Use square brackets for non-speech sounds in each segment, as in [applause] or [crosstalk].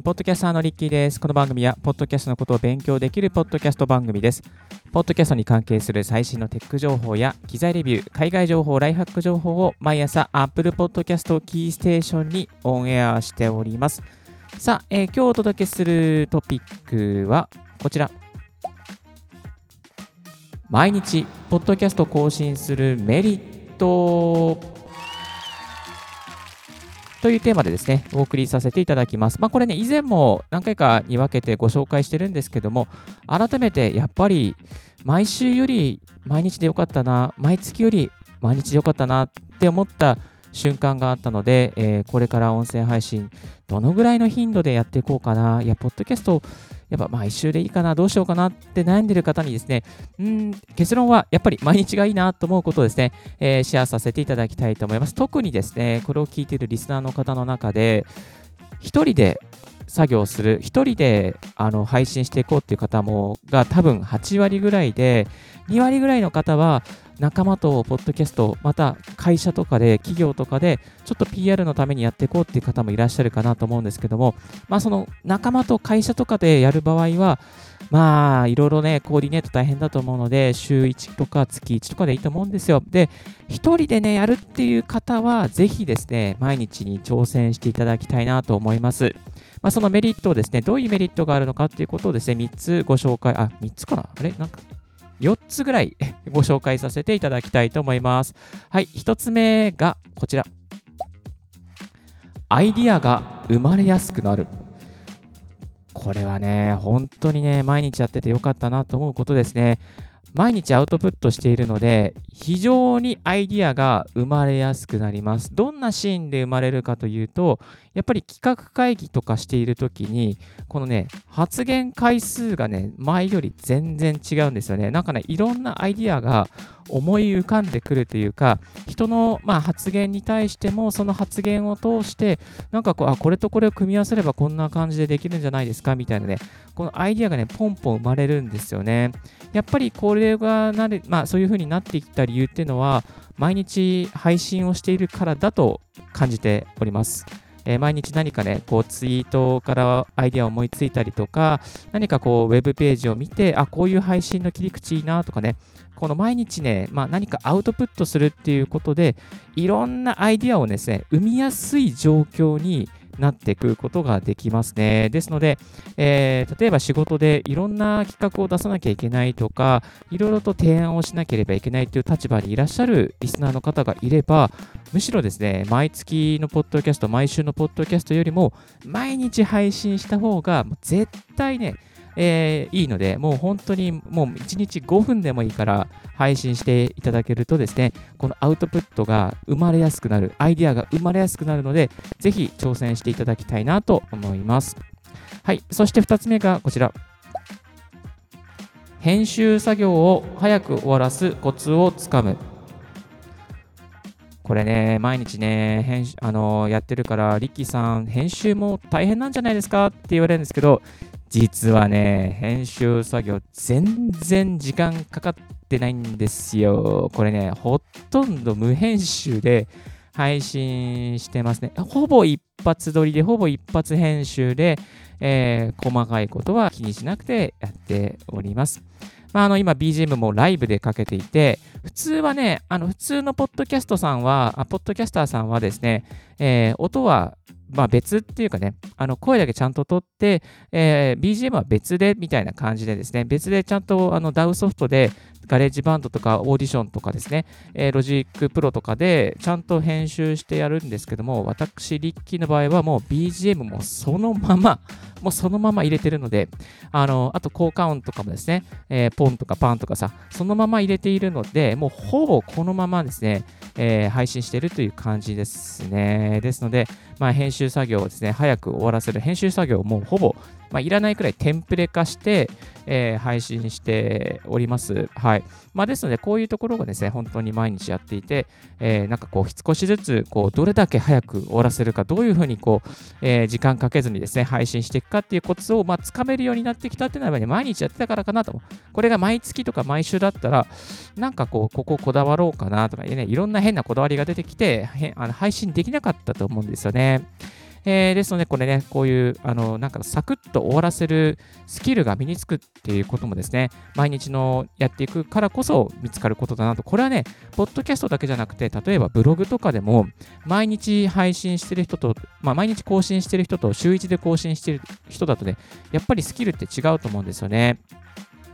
グーモーニンポッドキャスターのリッキーです。この番組は、ポッドキャストのことを勉強できるポッドキャスト番組です。ポッドキャストに関係する最新のテック情報や、機材レビュー、海外情報、ライフハック情報を毎朝、Apple Podcast キーステーションにオンエアしております。さあ、えー、今日お届けするトピックはこちら。毎日、ポッドキャスト更新するメリット。というテーマでですね、お送りさせていただきます。まあ、これね、以前も何回かに分けてご紹介してるんですけども、改めてやっぱり毎週より毎日でよかったな、毎月より毎日でよかったなって思った瞬間があったので、えー、これから音声配信、どのぐらいの頻度でやっていこうかな。いや、ポッドキャストやっぱ毎週でいいかな、どうしようかなって悩んでる方にですね、うん結論はやっぱり毎日がいいなと思うことをですね、えー、シェアさせていただきたいと思います。特にですね、これを聞いているリスナーの方の中で、一人で作業する、一人であの配信していこうっていう方もが多分8割ぐらいで、2割ぐらいの方は仲間とポッドキャスト、また会社とかで、企業とかで、ちょっと PR のためにやっていこうっていう方もいらっしゃるかなと思うんですけども、まあその仲間と会社とかでやる場合は、まあいろいろね、コーディネート大変だと思うので、週1とか月1とかでいいと思うんですよ。で、1人でね、やるっていう方は、ぜひですね、毎日に挑戦していただきたいなと思います。まあ、そのメリットをですね、どういうメリットがあるのかっていうことをですね、3つご紹介、あ、3つかな？あれ？なんか4つぐらい [laughs] ご紹介させていただきたいと思います。はい、1つ目がこちら。アイディアが生まれやすくなる。これはね、本当にね、毎日やっててよかったなと思うことですね。毎日アウトプットしているので、非常にアイディアが生まれやすくなります。どんなシーンで生まれるかというと、やっぱり企画会議とかしているときに、このね、発言回数がね、前より全然違うんですよね。なんかね、いろんなアイディアが思い浮かんでくるというか、人の、まあ、発言に対しても、その発言を通して、なんかこう、あ、これとこれを組み合わせればこんな感じでできるんじゃないですかみたいなね、このアイディアがね、ポンポン生まれるんですよね。やっぱりこれがなる、まあ、そういう風になってきた理由っていうのは、毎日配信をしているからだと感じております。えー、毎日何かね、こうツイートからアイデアを思いついたりとか、何かこうウェブページを見て、あ、こういう配信の切り口いいなとかね、この毎日ね、まあ、何かアウトプットするっていうことで、いろんなアイディアをですね、生みやすい状況になっていくことができますね。ですので、えー、例えば仕事でいろんな企画を出さなきゃいけないとか、いろいろと提案をしなければいけないという立場にいらっしゃるリスナーの方がいれば、むしろですね、毎月のポッドキャスト、毎週のポッドキャストよりも、毎日配信した方が、絶対ね、えー、いいので、もう本当にもう1日5分でもいいから配信していただけるとですね、このアウトプットが生まれやすくなる、アイディアが生まれやすくなるので、ぜひ挑戦していただきたいなと思います。はい、そして2つ目がこちら。編集作業を早く終わらすコツをつかむ。これね、毎日ね、編あのやってるから、リッキーさん、編集も大変なんじゃないですかって言われるんですけど、実はね、編集作業全然時間かかってないんですよ。これね、ほとんど無編集で配信してますね。ほぼ一発撮りで、ほぼ一発編集で、えー、細かいことは気にしなくてやっております。まあ、あの今 BGM もライブでかけていて、普通はね、あの普通のポッドキャストさんは、あポッドキャスターさんはですね、えー、音はまあ、別っていうかね、あの声だけちゃんと取って、えー、BGM は別でみたいな感じでですね、別でちゃんとあの DAW ソフトでガレージバンドとかオーディションとかですね、えー、ロジックプロとかでちゃんと編集してやるんですけども、私、リッキーの場合はもう BGM もそのまま、もうそのまま入れてるので、あの、あと効果音とかもですね、えー、ポンとかパンとかさ、そのまま入れているので、もうほぼこのままですね、えー、配信してるという感じですね。ですので、まあ、編集作業をですね、早く終わらせる編集作業をもうほぼまあ、いらないくらいテンプレ化して、えー、配信しております。はい。まあ、ですので、こういうところがですね、本当に毎日やっていて、えー、なんかこう、少しずつ、こう、どれだけ早く終わらせるか、どういうふうにこう、えー、時間かけずにですね、配信していくかっていうコツを、まあ、つかめるようになってきたっていうのは、ね、毎日やってたからかなと。これが毎月とか毎週だったら、なんかこう、こここだわろうかなとか、ね、いろんな変なこだわりが出てきて、あの配信できなかったと思うんですよね。えー、ですので、これね、こういう、あの、なんかサクッと終わらせるスキルが身につくっていうこともですね、毎日のやっていくからこそ見つかることだなと。これはね、ポッドキャストだけじゃなくて、例えばブログとかでも、毎日配信してる人と、まあ、毎日更新してる人と、週1で更新してる人だとね、やっぱりスキルって違うと思うんですよね。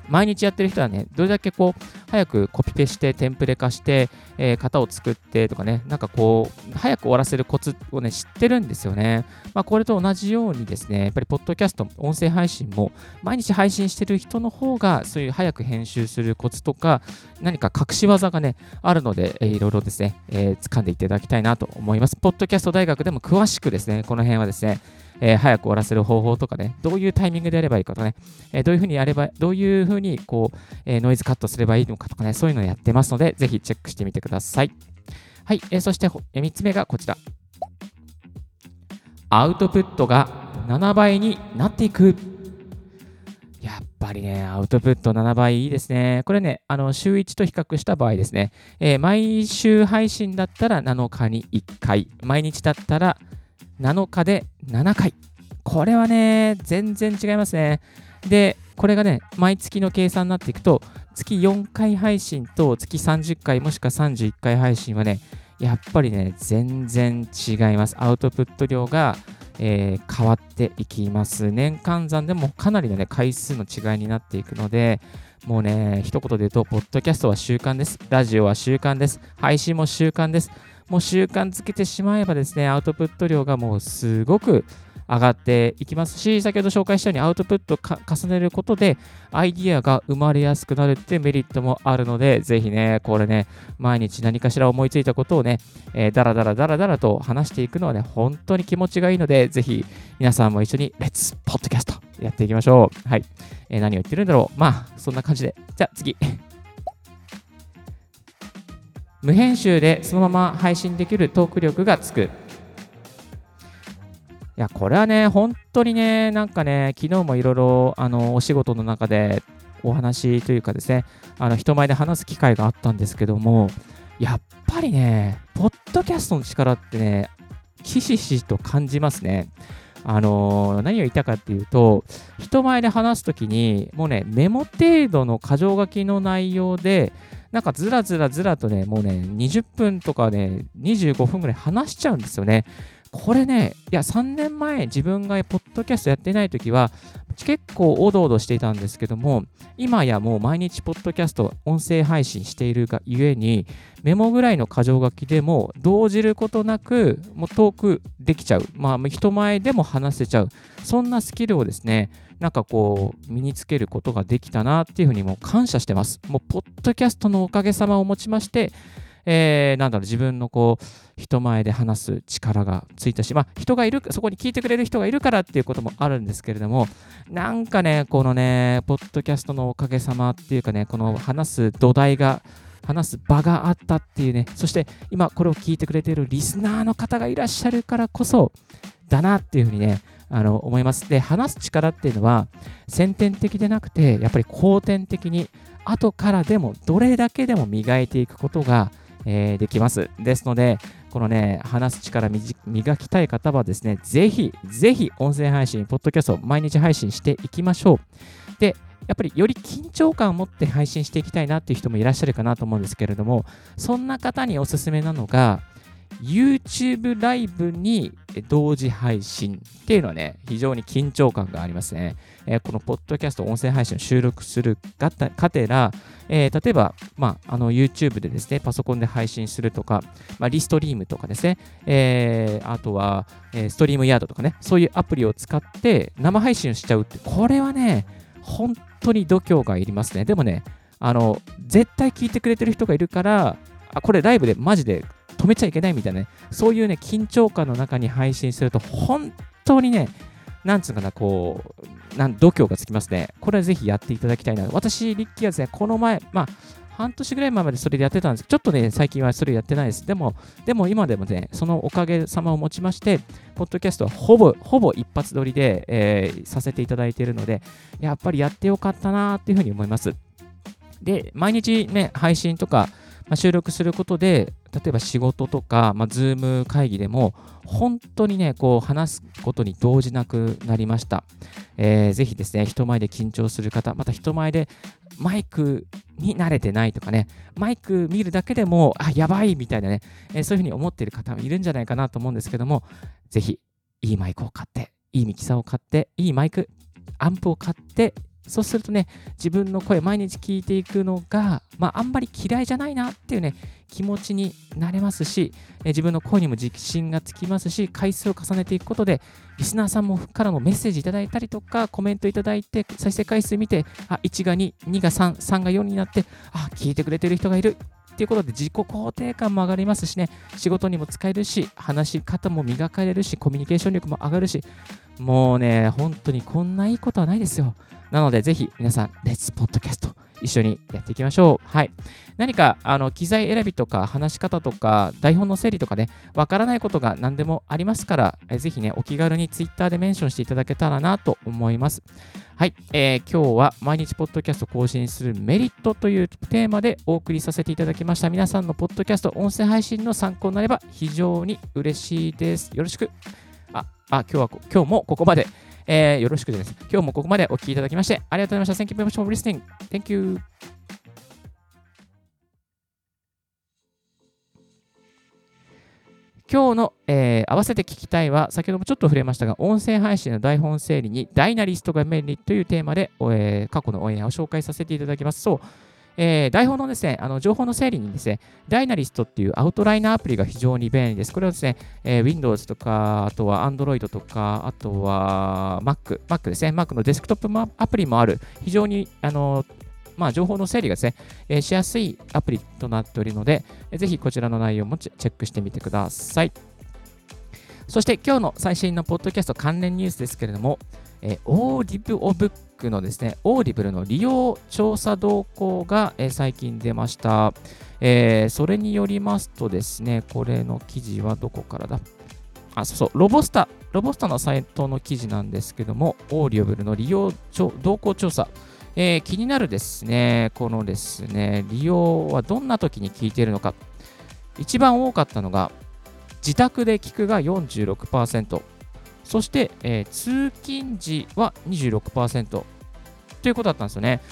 毎日やってる人はね、どれだけこう、早くコピペして、テンプレ化して、えー、型を作ってとかね、なんかこう、早く終わらせるコツをね、知ってるんですよね。まあ、これと同じようにですね、やっぱり、ポッドキャスト、音声配信も、毎日配信してる人の方が、そういう早く編集するコツとか、何か隠し技がね、あるので、えー、いろいろですね、えー、掴んでいただきたいなと思います。ポッドキャスト大学でも詳しくですね、この辺はですね、えー、早く終わらせる方法とかね、どういうタイミングでやればいいかとかね、えー、どういうふうにやれば、どういうふうにこう、えー、ノイズカットすればいいのかとかね、そういうのをやってますので、ぜひチェックしてみてください。はい、えー、そして、え、3つ目がこちら。アウトプットが7倍になっていく。やっぱりね、アウトプット7倍いいですね。これね、あの週1と比較した場合ですね、えー、毎週配信だったら7日に1回、毎日だったら7日で7回。これはね、全然違いますね。で、これがね、毎月の計算になっていくと、月4回配信と月30回もしくは31回配信はね、やっぱりね、全然違います。アウトプット量が、えー、変わっていきます。年間算でもかなりのね、回数の違いになっていくので、もうね、一言で言うと、ポッドキャストは習慣です。ラジオは習慣です。配信も習慣です。もう習慣づけてしまえばですね、アウトプット量がもうすごく上がっていきますし、先ほど紹介したようにアウトプット重ねることで、アイディアが生まれやすくなるってメリットもあるので、ぜひね、これね、毎日何かしら思いついたことをね、えー、だらだらだらだらと話していくのはね、本当に気持ちがいいので、ぜひ皆さんも一緒に、レッツポッドキャストやっていきましょう。はい。えー、何を言ってるんだろう。まあ、そんな感じで。じゃあ次。無編集でそのまま配信できるトーク力がつく。いや、これはね、本当にね、なんかね、昨日もいろいろ、あの、お仕事の中でお話というかですね、あの、人前で話す機会があったんですけども、やっぱりね、ポッドキャストの力ってね、ひしひしと感じますね。あのー、何を言いたかっていうと、人前で話すときに、もうね、メモ程度の箇条書きの内容で、なんかずらずらずらとね、もうね、20分とかね、25分ぐらい話しちゃうんですよね。これね、いや、3年前自分がポッドキャストやってない時は、結構おどおどしていたんですけども、今やもう毎日ポッドキャスト、音声配信しているがゆえに、メモぐらいの箇条書きでも動じることなく、もうトークできちゃう。まあ、人前でも話せちゃう。そんなスキルをですね、なんかこう、身につけることができたなっていうふうにもう感謝してます。もう、ポッドキャストのおかげさまをもちまして、えー、なんだろう、自分のこう、人前で話す力がついたし、まあ、人がいる、そこに聞いてくれる人がいるからっていうこともあるんですけれども、なんかね、このね、ポッドキャストのおかげさまっていうかね、この話す土台が、話す場があったっていうね、そして今これを聞いてくれているリスナーの方がいらっしゃるからこそ、だなっていうふうにね、あの思います。で、話す力っていうのは先天的でなくて、やっぱり後天的に後からでもどれだけでも磨いていくことが、えー、できます。ですので、このね、話す力磨きたい方はですね、ぜひ、ぜひ音声配信、ポッドキャスト毎日配信していきましょう。で、やっぱりより緊張感を持って配信していきたいなっていう人もいらっしゃるかなと思うんですけれども、そんな方におすすめなのが、YouTube ライブに同時配信っていうのはね、非常に緊張感がありますね。えー、このポッドキャスト音声配信を収録するがてら、えー、例えば、まあ、あの YouTube でですね、パソコンで配信するとか、まあ、リストリームとかですね、えー、あとは、え、ストリームヤードとかね、そういうアプリを使って生配信をしちゃうって、これはね、本当に度胸がいりますね。でもね、あの、絶対聞いてくれてる人がいるから、あ、これライブでマジで止めちゃいけないみたいなね、そういうね、緊張感の中に配信すると、本当にね、なんつうかな、こう、なん度胸がつきますね。これはぜひやっていただきたいな。私、リッキーはですね、この前、まあ、半年ぐらい前までそれでやってたんですけど、ちょっとね、最近はそれやってないです。でも、でも今でもね、そのおかげさまをもちまして、ポッドキャストはほぼ、ほぼ一発撮りで、えー、させていただいているので、やっぱりやってよかったなっていうふうに思います。で、毎日ね、配信とか、まあ、収録することで、例えば仕事とか、まあ、ズーム会議でも、本当にね、こう話すことに動じなくなりました。えー、ぜひですね、人前で緊張する方、また人前でマイクに慣れてないとかね、マイク見るだけでも、あ、やばいみたいなね、えー、そういうふうに思っている方もいるんじゃないかなと思うんですけども、ぜひ、いいマイクを買って、いいミキサーを買って、いいマイク、アンプを買って、そうするとね、自分の声毎日聞いていくのが、まあ、あんまり嫌いじゃないなっていうね、気持ちになれますし、自分の声にも自信がつきますし、回数を重ねていくことで、リスナーさんもからのメッセージいただいたりとか、コメントいただいて、再生回数見て、あ、1が2、2が3、3が4になって、あ、聞いてくれてる人がいる。っていうことで自己肯定感も上がりますしね、仕事にも使えるし、話し方も磨かれるし、コミュニケーション力も上がるし、もうね、本当にこんないいことはないですよ。なので、ぜひ皆さん、レッツポッドキャスト一緒にやっていきましょう。はい。何か、あの、機材選びとか、話し方とか、台本の整理とかね、わからないことが何でもありますから、えぜひね、お気軽に Twitter でメンションしていただけたらなと思います。はい、えー、今日は毎日ポッドキャスト更新するメリットというテーマでお送りさせていただきました。皆さんのポッドキャスト、音声配信の参考になれば非常に嬉しいです。よろしく。あ、あ今日は、今日もここまで。えー、よろしくです。今日もここまでお聞きいただきましてありがとうございました。Thank you very much for listening. Thank you. 今日の、えー、合わせて聞きたいは、先ほどもちょっと触れましたが、音声配信の台本整理にダイナリストが便利というテーマで、えー、過去のオンエアを紹介させていただきます。そう、えー、台本のですね、あの情報の整理にですね、ダイナリストっていうアウトライナーアプリが非常に便利です。これはですね、えー、Windows とか、あとは Android とか、あとは Mac、Mac ですね、Mac のデスクトップアプリもある、非常にあのまあ、情報の整理がですね、えー、しやすいアプリとなっておりので、ぜひこちらの内容もチェックしてみてください。そして今日の最新のポッドキャスト関連ニュースですけれども、えー、オーディブオブックのですね、オーディブルの利用調査動向が、え、最近出ました、えー、それによりますとですね、これの記事はどこからだ？あ、そうそう、ロボスタ、ロボスタのサイトの記事なんですけども、オーディブルの利用動向調査、えー、気になるですね、このですね、利用はどんな時に聞いているのか。一番多かったのが、自宅で聞くが46%、そして、えー、通勤時は26%ということだったんですよね。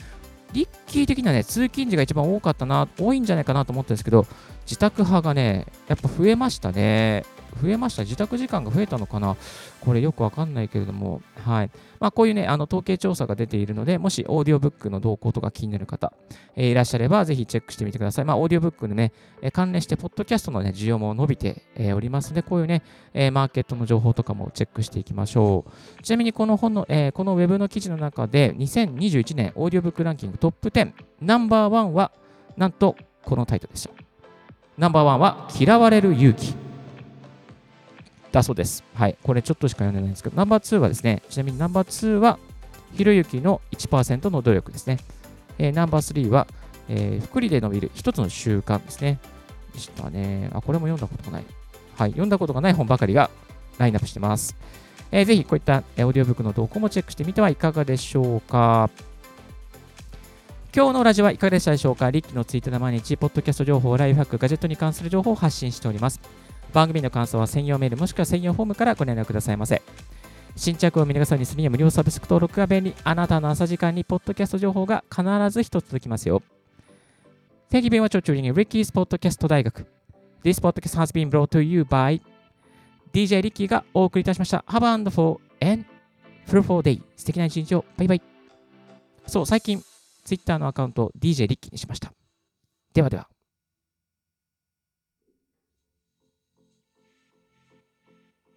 リッキー的にはね、通勤時が一番多かったな、多いんじゃないかなと思ったんですけど、自宅派がね、やっぱ増えましたね。増えました。自宅時間が増えたのかな？これよくわかんないけれども、はい。まあ、こういうね、あの統計調査が出ているので、もしオーディオブックの動向とか気になる方、えー、いらっしゃれば、ぜひチェックしてみてください。まあ、オーディオブックのね、えー、関連して、ポッドキャストのね、需要も伸びて、えー、おりますので、こういうね、えマーケットの情報とかもチェックしていきましょう。ちなみに、この本の、えこのウェブの記事の中で、2021年オーディオブックランキングトップ10、ナンバーワンは、なんと、このタイトルでした。ナンバーワンは、嫌われる勇気。だそうです。はい。これちょっとしか読んでないんですけど、ナンバー2はですね、ちなみにナンバー2は、ひろゆきの1%の努力ですね。えー、ナンバー3は、えー、福利で伸びる一つの習慣ですね。でしたね。あ、これも読んだことがない。はい。読んだことがない本ばかりがラインナップしてます。えー、ぜひこういったオーディオブックの動向もチェックしてみてはいかがでしょうか。今日のラジオはいかがでしたでしょうかリッキーのツイートで毎日、ポッドキャスト情報、ライフハック、ガジェットに関する情報を発信しております。番組の感想は専用メールもしくは専用フォームからご連絡くださいませ。新着を見逃さにするには無料サブスク登録が便利。あなたの朝時間にポッドキャスト情報が必ず一つ届きますよ。Thank you very much for tuning in Ricky's Podcast 大学。This podcast has been brought to you by DJ リッキーがお送りいたしました。Have a wonderful and fruitful day. 素敵な一日を。バイバイ。そう、最近 Twitter のアカウントを DJ リッキーにしました。ではでは。